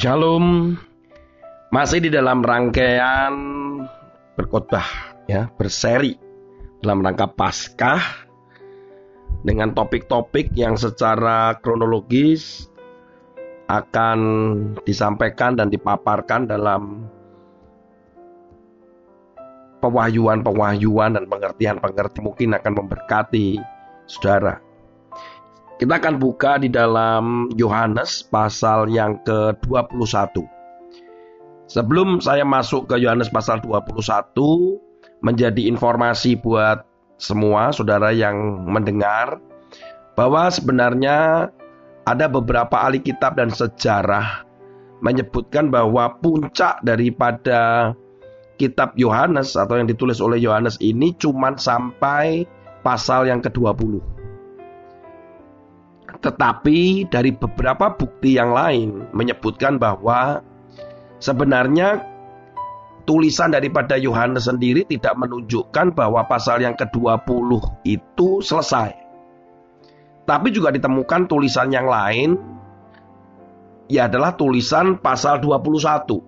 Shalom. Masih di dalam rangkaian berkhotbah ya, berseri dalam rangka Paskah dengan topik-topik yang secara kronologis akan disampaikan dan dipaparkan dalam pewahyuan-pewahyuan dan pengertian-pengertian mungkin akan memberkati saudara. Kita akan buka di dalam Yohanes pasal yang ke-21. Sebelum saya masuk ke Yohanes pasal 21, menjadi informasi buat semua saudara yang mendengar bahwa sebenarnya ada beberapa ahli kitab dan sejarah menyebutkan bahwa puncak daripada kitab Yohanes atau yang ditulis oleh Yohanes ini cuma sampai pasal yang ke-20. Tetapi dari beberapa bukti yang lain menyebutkan bahwa sebenarnya tulisan daripada Yohanes sendiri tidak menunjukkan bahwa pasal yang ke-20 itu selesai. Tapi juga ditemukan tulisan yang lain ya adalah tulisan pasal 21.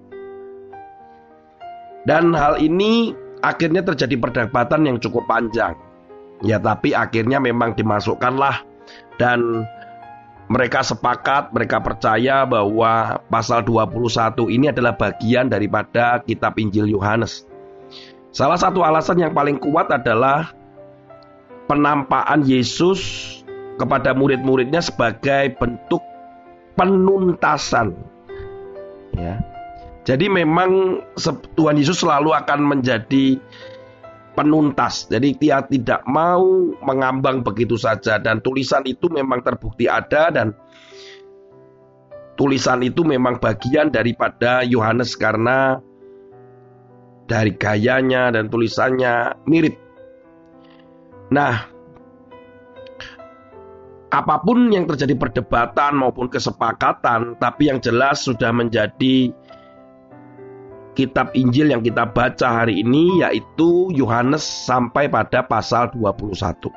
Dan hal ini akhirnya terjadi perdebatan yang cukup panjang. Ya tapi akhirnya memang dimasukkanlah dan mereka sepakat, mereka percaya bahwa pasal 21 ini adalah bagian daripada kitab Injil Yohanes. Salah satu alasan yang paling kuat adalah penampakan Yesus kepada murid-muridnya sebagai bentuk penuntasan. Ya. Jadi memang Tuhan Yesus selalu akan menjadi penuntas. Jadi dia tidak mau mengambang begitu saja dan tulisan itu memang terbukti ada dan tulisan itu memang bagian daripada Yohanes karena dari gayanya dan tulisannya mirip. Nah, apa pun yang terjadi perdebatan maupun kesepakatan, tapi yang jelas sudah menjadi kitab Injil yang kita baca hari ini yaitu Yohanes sampai pada pasal 21.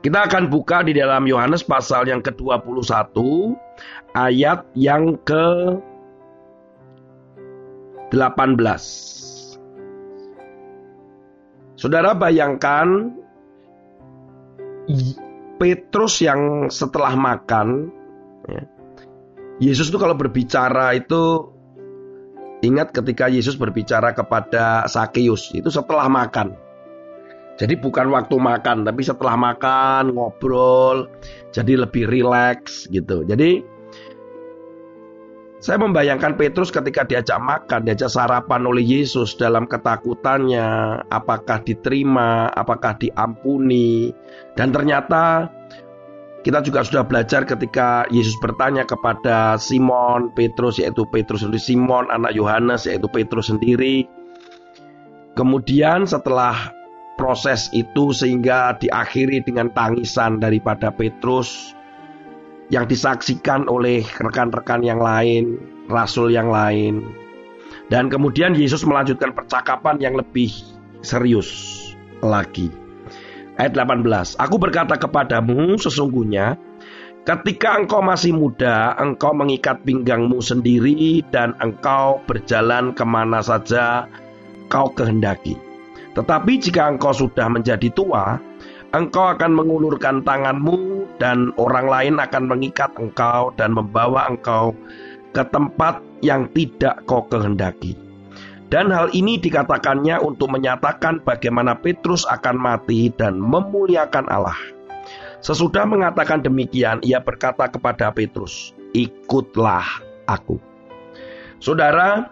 Kita akan buka di dalam Yohanes pasal yang ke-21 ayat yang ke 18. Saudara bayangkan Petrus yang setelah makan ya, Yesus itu kalau berbicara itu Ingat ketika Yesus berbicara kepada Sakeus itu setelah makan. Jadi bukan waktu makan, tapi setelah makan ngobrol, jadi lebih rileks gitu. Jadi saya membayangkan Petrus ketika diajak makan, diajak sarapan oleh Yesus dalam ketakutannya, apakah diterima, apakah diampuni, dan ternyata kita juga sudah belajar ketika Yesus bertanya kepada Simon Petrus yaitu Petrus sendiri Simon anak Yohanes yaitu Petrus sendiri. Kemudian setelah proses itu sehingga diakhiri dengan tangisan daripada Petrus yang disaksikan oleh rekan-rekan yang lain, rasul yang lain. Dan kemudian Yesus melanjutkan percakapan yang lebih serius lagi. Ayat 18. Aku berkata kepadamu sesungguhnya ketika engkau masih muda engkau mengikat pinggangmu sendiri dan engkau berjalan ke mana saja kau kehendaki. Tetapi jika engkau sudah menjadi tua, engkau akan mengulurkan tanganmu dan orang lain akan mengikat engkau dan membawa engkau ke tempat yang tidak kau kehendaki. Dan hal ini dikatakannya untuk menyatakan bagaimana Petrus akan mati dan memuliakan Allah. Sesudah mengatakan demikian, ia berkata kepada Petrus, "Ikutlah aku." Saudara,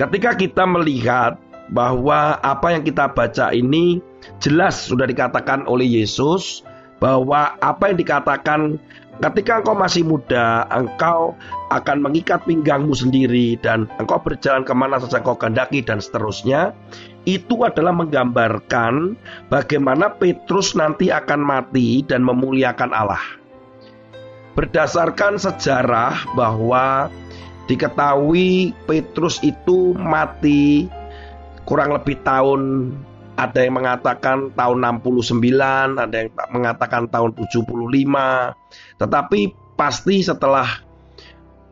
ketika kita melihat bahwa apa yang kita baca ini jelas sudah dikatakan oleh Yesus bahwa apa yang dikatakan Ketika engkau masih muda, engkau akan mengikat pinggangmu sendiri dan engkau berjalan ke mana saja engkau kehendaki dan seterusnya. Itu adalah menggambarkan bagaimana Petrus nanti akan mati dan memuliakan Allah. Berdasarkan sejarah bahwa diketahui Petrus itu mati kurang lebih tahun ada yang mengatakan tahun 69, ada yang mengatakan tahun 75. Tetapi pasti setelah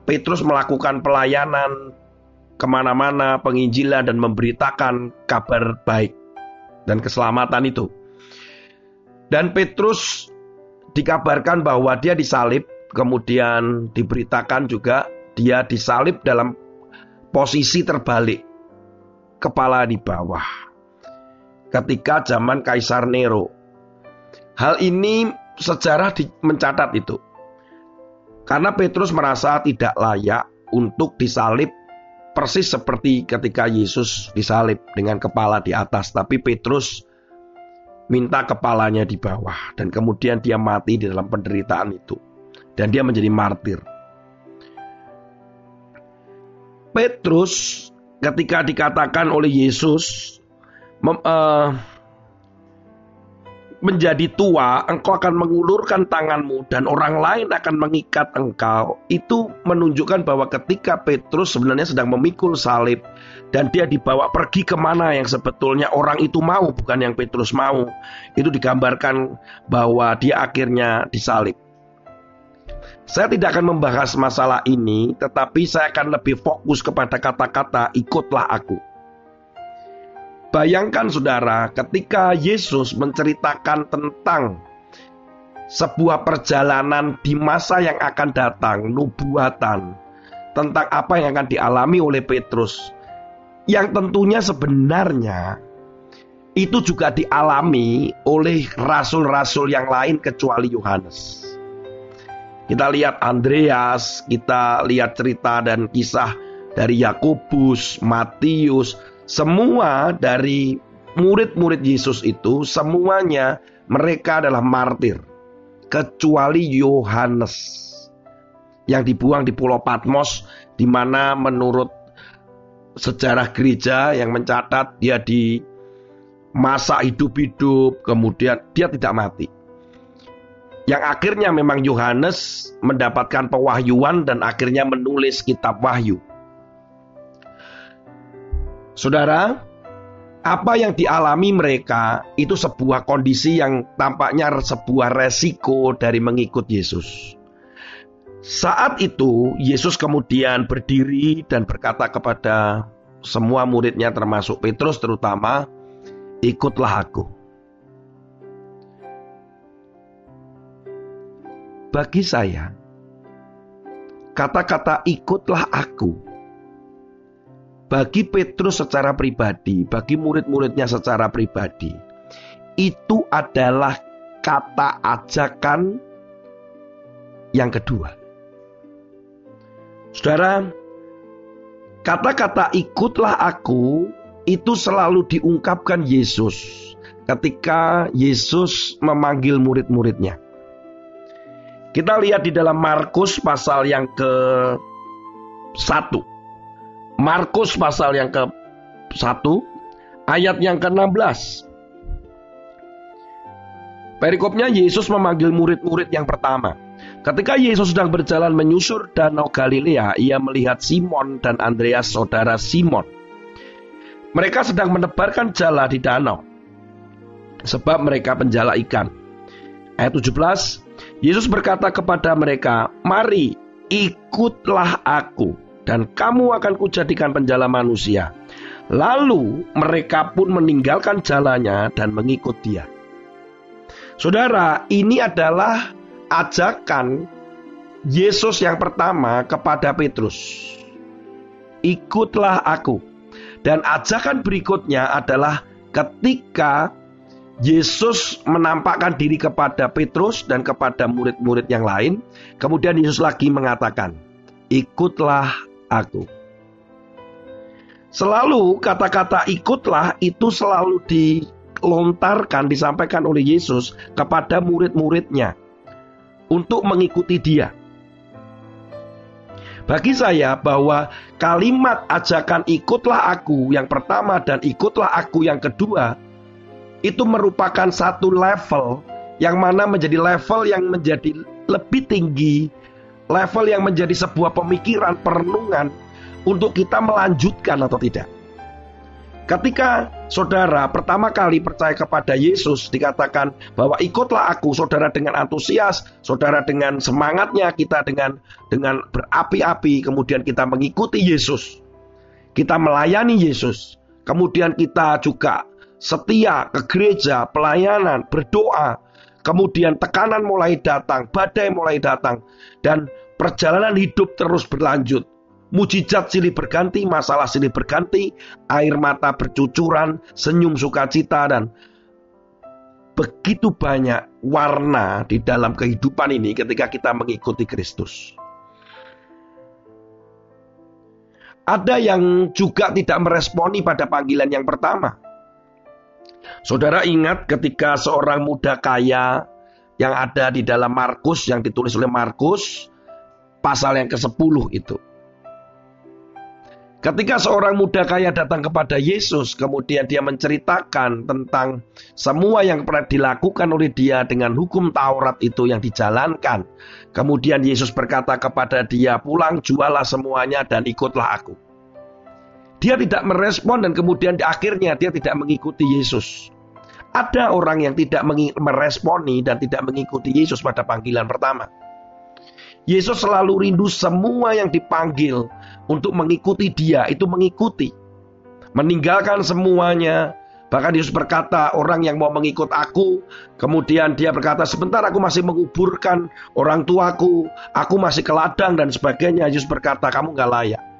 Petrus melakukan pelayanan ke mana-mana, penginjilan dan memberitakan kabar baik dan keselamatan itu. Dan Petrus dikabarkan bahwa dia disalib, kemudian diberitakan juga dia disalib dalam posisi terbalik, kepala di bawah. Ketika zaman Kaisar Nero. Hal ini sejarah mencatat itu. Karena Petrus merasa tidak layak untuk disalib persis seperti ketika Yesus disalib dengan kepala di atas, tapi Petrus minta kepalanya di bawah dan kemudian dia mati di dalam penderitaan itu dan dia menjadi martir. Petrus ketika dikatakan oleh Yesus mem, uh, menjadi tua, engkau akan mengulurkan tanganmu dan orang lain akan mengikat engkau. Itu menunjukkan bahwa ketika Petrus sebenarnya sedang memikul salib dan dia dibawa pergi ke mana yang sebetulnya orang itu mau, bukan yang Petrus mau. Itu digambarkan bahwa dia akhirnya disalib. Saya tidak akan membahas masalah ini, tetapi saya akan lebih fokus kepada kata-kata "ikutlah aku". Bayangkan, saudara, ketika Yesus menceritakan tentang sebuah perjalanan di masa yang akan datang, nubuatan tentang apa yang akan dialami oleh Petrus, yang tentunya sebenarnya itu juga dialami oleh rasul-rasul yang lain kecuali Yohanes. Kita lihat Andreas, kita lihat cerita dan kisah dari Yakobus, Matius, semua dari murid-murid Yesus itu semuanya mereka adalah martir kecuali Yohanes yang dibuang di Pulau Patmos di mana menurut sejarah gereja yang mencatat dia di masa hidup-hidup kemudian dia tidak mati yang akhirnya memang Yohanes mendapatkan pewahyuan dan akhirnya menulis kitab Wahyu. Saudara, apa yang dialami mereka itu sebuah kondisi yang tampaknya sebuah resiko dari mengikut Yesus. Saat itu, Yesus kemudian berdiri dan berkata kepada semua muridnya termasuk Petrus terutama, ikutlah aku. Bagi saya, kata-kata "ikutlah aku" bagi Petrus secara pribadi, bagi murid-muridnya secara pribadi, itu adalah kata ajakan yang kedua. Saudara, kata-kata "ikutlah aku" itu selalu diungkapkan Yesus ketika Yesus memanggil murid-muridnya. Kita lihat di dalam Markus pasal yang ke satu. Markus pasal yang ke satu ayat yang ke-16. Perikopnya Yesus memanggil murid-murid yang pertama. Ketika Yesus sedang berjalan menyusur danau Galilea, ia melihat Simon dan Andreas saudara Simon. Mereka sedang menebarkan jala di danau. Sebab mereka penjala ikan. Ayat 17, Yesus berkata kepada mereka, "Mari, ikutlah aku, dan kamu akan kujadikan penjala manusia." Lalu mereka pun meninggalkan jalannya dan mengikut dia. Saudara, ini adalah ajakan Yesus yang pertama kepada Petrus. Ikutlah aku. Dan ajakan berikutnya adalah ketika Yesus menampakkan diri kepada Petrus dan kepada murid-murid yang lain. Kemudian Yesus lagi mengatakan, "Ikutlah aku." Selalu kata-kata "ikutlah" itu selalu dilontarkan, disampaikan oleh Yesus kepada murid-muridnya untuk mengikuti Dia. Bagi saya, bahwa kalimat ajakan "ikutlah aku" yang pertama dan "ikutlah aku" yang kedua itu merupakan satu level yang mana menjadi level yang menjadi lebih tinggi, level yang menjadi sebuah pemikiran perenungan untuk kita melanjutkan atau tidak. Ketika saudara pertama kali percaya kepada Yesus, dikatakan bahwa ikutlah aku, saudara dengan antusias, saudara dengan semangatnya, kita dengan dengan berapi-api, kemudian kita mengikuti Yesus, kita melayani Yesus, kemudian kita juga setia ke gereja, pelayanan, berdoa, kemudian tekanan mulai datang, badai mulai datang, dan perjalanan hidup terus berlanjut. Mujizat silih berganti, masalah silih berganti, air mata bercucuran, senyum sukacita dan begitu banyak warna di dalam kehidupan ini ketika kita mengikuti Kristus. Ada yang juga tidak meresponi pada panggilan yang pertama. Saudara ingat ketika seorang muda kaya yang ada di dalam Markus yang ditulis oleh Markus pasal yang ke-10 itu. Ketika seorang muda kaya datang kepada Yesus, kemudian dia menceritakan tentang semua yang pernah dilakukan oleh dia dengan hukum Taurat itu yang dijalankan. Kemudian Yesus berkata kepada dia, "Pulang, jualah semuanya dan ikutlah aku." Dia tidak merespon dan kemudian di akhirnya dia tidak mengikuti Yesus. Ada orang yang tidak meresponi dan tidak mengikuti Yesus pada panggilan pertama. Yesus selalu rindu semua yang dipanggil untuk mengikuti dia, itu mengikuti. Meninggalkan semuanya. Bahkan Yesus berkata, orang yang mau mengikut aku, kemudian dia berkata, sebentar aku masih menguburkan orang tuaku, aku masih ke ladang dan sebagainya. Yesus berkata, kamu gak layak.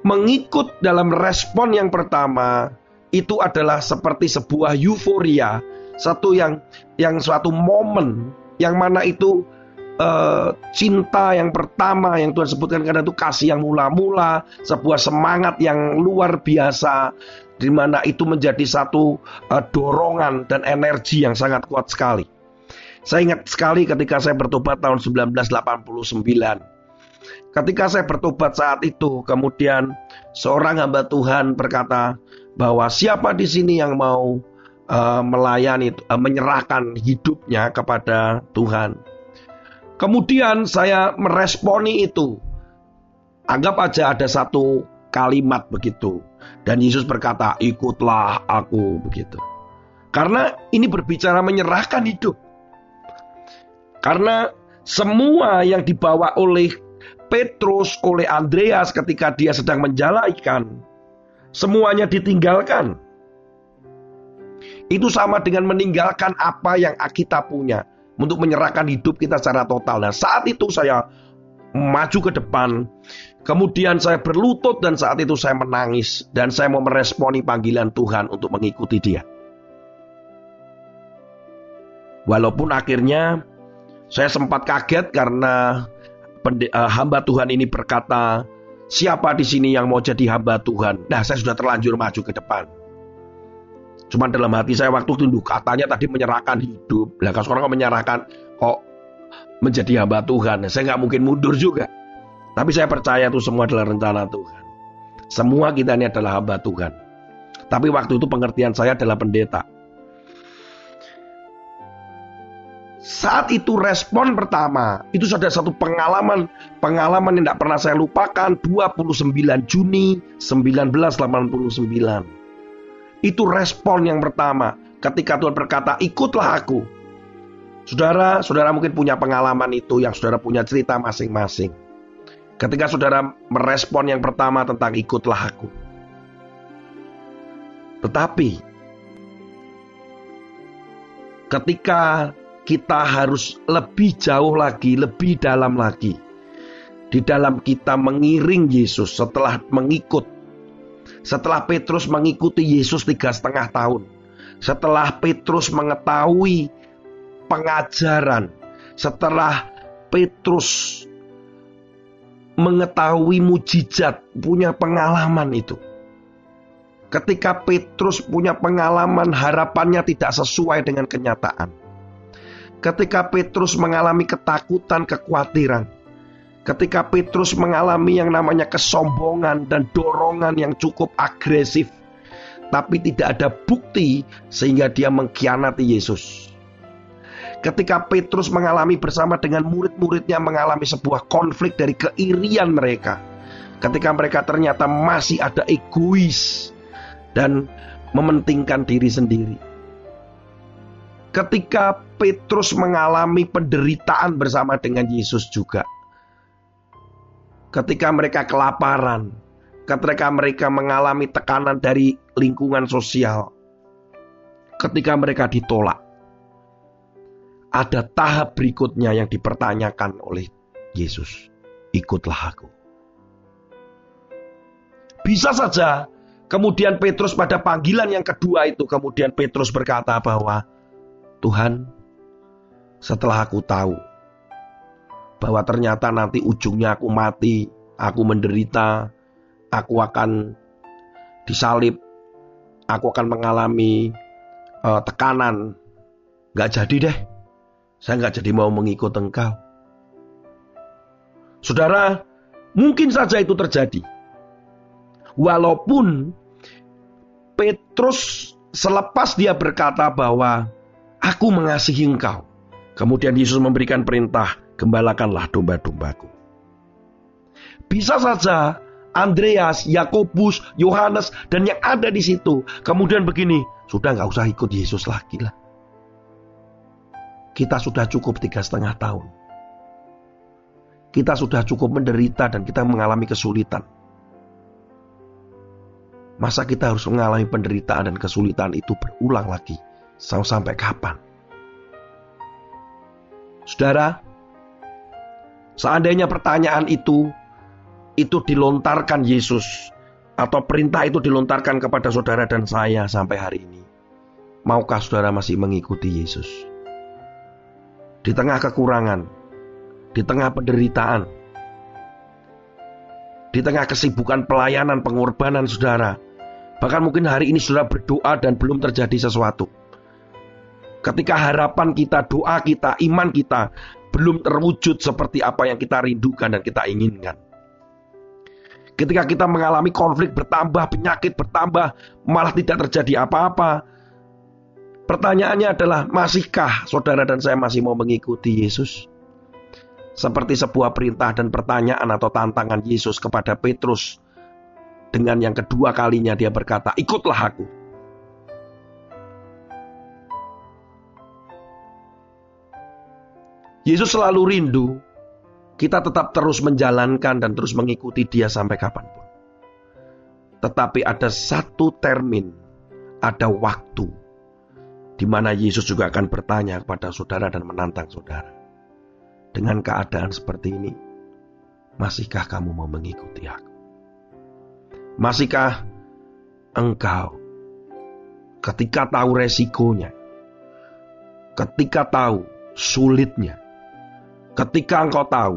Mengikut dalam respon yang pertama, itu adalah seperti sebuah euforia, satu yang yang suatu momen yang mana itu uh, cinta yang pertama yang Tuhan sebutkan karena itu kasih yang mula-mula, sebuah semangat yang luar biasa di mana itu menjadi satu uh, dorongan dan energi yang sangat kuat sekali. Saya ingat sekali ketika saya bertobat tahun 1989. Ketika saya bertobat saat itu, kemudian seorang hamba Tuhan berkata bahwa siapa di sini yang mau uh, melayani, uh, menyerahkan hidupnya kepada Tuhan. Kemudian saya meresponi itu. Anggap aja ada satu kalimat begitu. Dan Yesus berkata, ikutlah aku begitu. Karena ini berbicara menyerahkan hidup. Karena semua yang dibawa oleh Petrus, oleh Andreas ketika dia sedang menjalankan, semuanya ditinggalkan. Itu sama dengan meninggalkan apa yang kita punya untuk menyerahkan hidup kita secara total. Nah, saat itu saya maju ke depan, kemudian saya berlutut dan saat itu saya menangis dan saya mau meresponi panggilan Tuhan untuk mengikuti Dia. Walaupun akhirnya saya sempat kaget karena uh, hamba Tuhan ini berkata, "Siapa di sini yang mau jadi hamba Tuhan?" Nah, saya sudah terlanjur maju ke depan. Cuma dalam hati saya waktu itu katanya tadi menyerahkan hidup. Lah kalau sekarang kok menyerahkan kok menjadi hamba Tuhan. Saya nggak mungkin mundur juga. Tapi saya percaya itu semua adalah rencana Tuhan. Semua kita ini adalah hamba Tuhan. Tapi waktu itu pengertian saya adalah pendeta. Saat itu respon pertama, itu sudah satu pengalaman, pengalaman yang tidak pernah saya lupakan, 29 Juni 1989. Itu respon yang pertama ketika Tuhan berkata, "Ikutlah aku." Saudara, saudara mungkin punya pengalaman itu yang saudara punya cerita masing-masing. Ketika saudara merespon yang pertama tentang ikutlah aku. Tetapi ketika kita harus lebih jauh lagi, lebih dalam lagi di dalam kita mengiring Yesus setelah mengikut setelah Petrus mengikuti Yesus tiga setengah tahun, setelah Petrus mengetahui pengajaran, setelah Petrus mengetahui mujizat, punya pengalaman itu. Ketika Petrus punya pengalaman, harapannya tidak sesuai dengan kenyataan. Ketika Petrus mengalami ketakutan, kekhawatiran, ketika Petrus mengalami yang namanya kesombongan dan dorongan yang cukup agresif, tapi tidak ada bukti sehingga dia mengkhianati Yesus. Ketika Petrus mengalami bersama dengan murid-muridnya mengalami sebuah konflik dari keirian mereka. ketika mereka ternyata masih ada egois dan mementingkan diri sendiri. Ketika Petrus mengalami penderitaan bersama dengan Yesus juga. Ketika mereka kelaparan, ketika mereka mengalami tekanan dari lingkungan sosial, ketika mereka ditolak, ada tahap berikutnya yang dipertanyakan oleh Yesus. Ikutlah aku. Bisa saja kemudian Petrus pada panggilan yang kedua itu kemudian Petrus berkata bahwa Tuhan setelah aku tahu bahwa ternyata nanti ujungnya aku mati, aku menderita, aku akan disalib, aku akan mengalami uh, tekanan. Gak jadi deh, saya gak jadi mau mengikut engkau. Saudara, mungkin saja itu terjadi. Walaupun Petrus selepas dia berkata bahwa aku mengasihi engkau. Kemudian Yesus memberikan perintah, gembalakanlah domba-dombaku. Bisa saja Andreas, Yakobus, Yohanes, dan yang ada di situ. Kemudian begini, sudah nggak usah ikut Yesus lagi lah. Kita sudah cukup tiga setengah tahun. Kita sudah cukup menderita dan kita mengalami kesulitan. Masa kita harus mengalami penderitaan dan kesulitan itu berulang lagi? Sampai kapan? Saudara, seandainya pertanyaan itu itu dilontarkan Yesus atau perintah itu dilontarkan kepada saudara dan saya sampai hari ini. Maukah saudara masih mengikuti Yesus? Di tengah kekurangan, di tengah penderitaan, di tengah kesibukan pelayanan pengorbanan saudara, Bahkan mungkin hari ini sudah berdoa dan belum terjadi sesuatu. Ketika harapan kita, doa kita, iman kita belum terwujud seperti apa yang kita rindukan dan kita inginkan. Ketika kita mengalami konflik bertambah, penyakit bertambah, malah tidak terjadi apa-apa. Pertanyaannya adalah, masihkah saudara dan saya masih mau mengikuti Yesus? Seperti sebuah perintah dan pertanyaan atau tantangan Yesus kepada Petrus dengan yang kedua kalinya dia berkata, "Ikutlah aku." Yesus selalu rindu kita tetap terus menjalankan dan terus mengikuti Dia sampai kapan pun. Tetapi ada satu termin, ada waktu di mana Yesus juga akan bertanya kepada saudara dan menantang saudara. Dengan keadaan seperti ini, masihkah kamu mau mengikuti aku? Masihkah engkau ketika tahu resikonya, ketika tahu sulitnya, ketika engkau tahu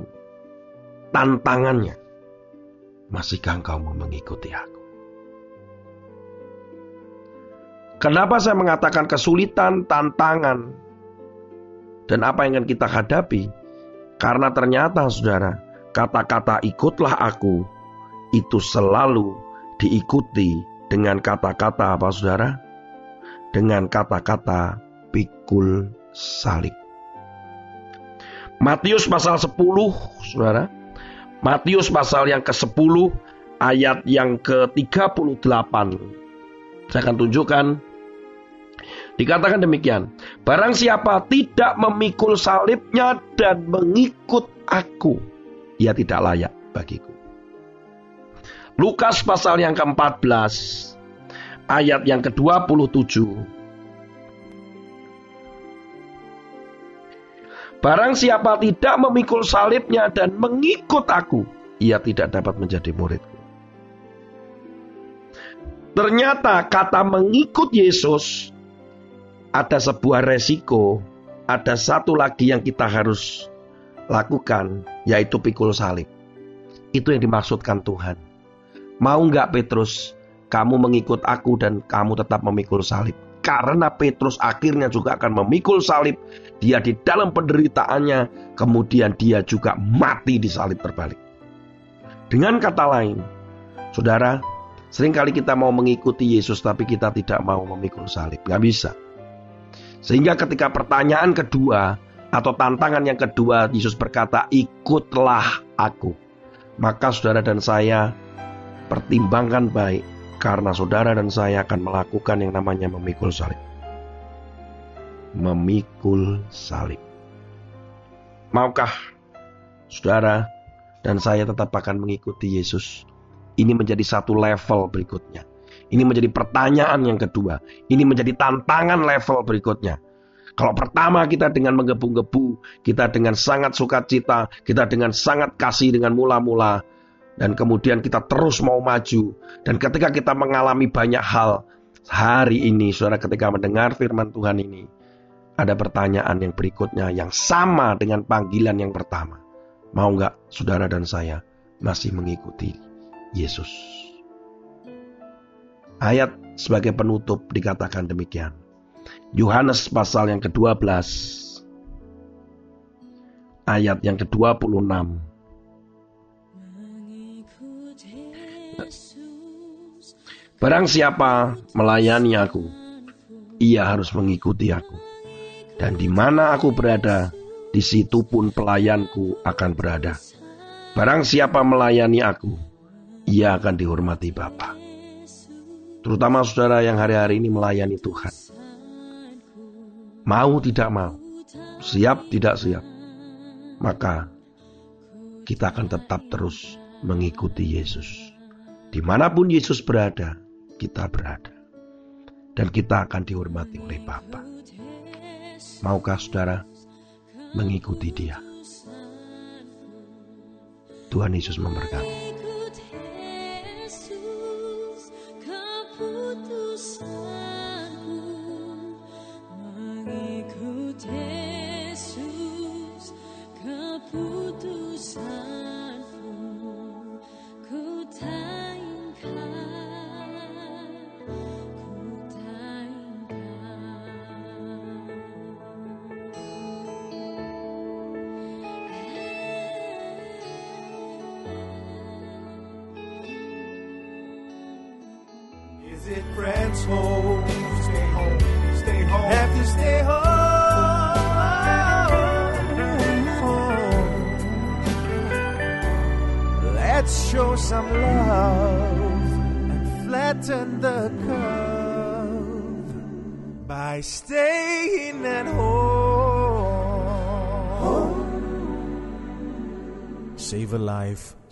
tantangannya, masihkah engkau mau mengikuti aku? Kenapa saya mengatakan kesulitan, tantangan, dan apa yang akan kita hadapi? Karena ternyata saudara, kata-kata ikutlah aku itu selalu diikuti dengan kata-kata apa saudara? Dengan kata-kata pikul salib. Matius pasal 10, saudara. Matius pasal yang ke-10 ayat yang ke-38. Saya akan tunjukkan Dikatakan demikian, barang siapa tidak memikul salibnya dan mengikut aku, ia tidak layak bagiku. Lukas pasal yang ke-14 ayat yang ke-27. Barang siapa tidak memikul salibnya dan mengikut aku, ia tidak dapat menjadi muridku. Ternyata kata mengikut Yesus ada sebuah resiko, ada satu lagi yang kita harus lakukan, yaitu pikul salib. Itu yang dimaksudkan Tuhan. Mau nggak Petrus, kamu mengikut aku dan kamu tetap memikul salib. Karena Petrus akhirnya juga akan memikul salib. Dia di dalam penderitaannya, kemudian dia juga mati di salib terbalik. Dengan kata lain, saudara, sering kali kita mau mengikuti Yesus tapi kita tidak mau memikul salib. Nggak bisa. Sehingga ketika pertanyaan kedua atau tantangan yang kedua, Yesus berkata, ikutlah aku. maka saudara dan saya pertimbangkan baik karena saudara dan saya akan melakukan yang namanya memikul salib. Memikul salib. Maukah saudara dan saya tetap akan mengikuti Yesus? Ini menjadi satu level berikutnya. Ini menjadi pertanyaan yang kedua. Ini menjadi tantangan level berikutnya. Kalau pertama kita dengan menggebu-gebu, kita dengan sangat sukacita, kita dengan sangat kasih dengan mula-mula, dan kemudian kita terus mau maju. Dan ketika kita mengalami banyak hal hari ini, saudara ketika mendengar firman Tuhan ini, ada pertanyaan yang berikutnya yang sama dengan panggilan yang pertama. Mau nggak saudara dan saya masih mengikuti Yesus? Ayat sebagai penutup dikatakan demikian. Yohanes pasal yang ke-12 ayat yang ke-26 Barang siapa melayani aku, ia harus mengikuti aku. Dan di mana aku berada, di situ pun pelayanku akan berada. Barang siapa melayani aku, ia akan dihormati Bapa. Terutama saudara yang hari-hari ini melayani Tuhan mau tidak mau, siap tidak siap, maka kita akan tetap terus mengikuti Yesus. Di mana pun Yesus berada, kita berada. Dan kita akan dihormati oleh Bapa. Maukah saudara mengikuti dia? Tuhan Yesus memberkati. Friends home. Stay home. Stay home. Have to stay home. Let's show some love and flatten the curve by staying at home. Save a life, home.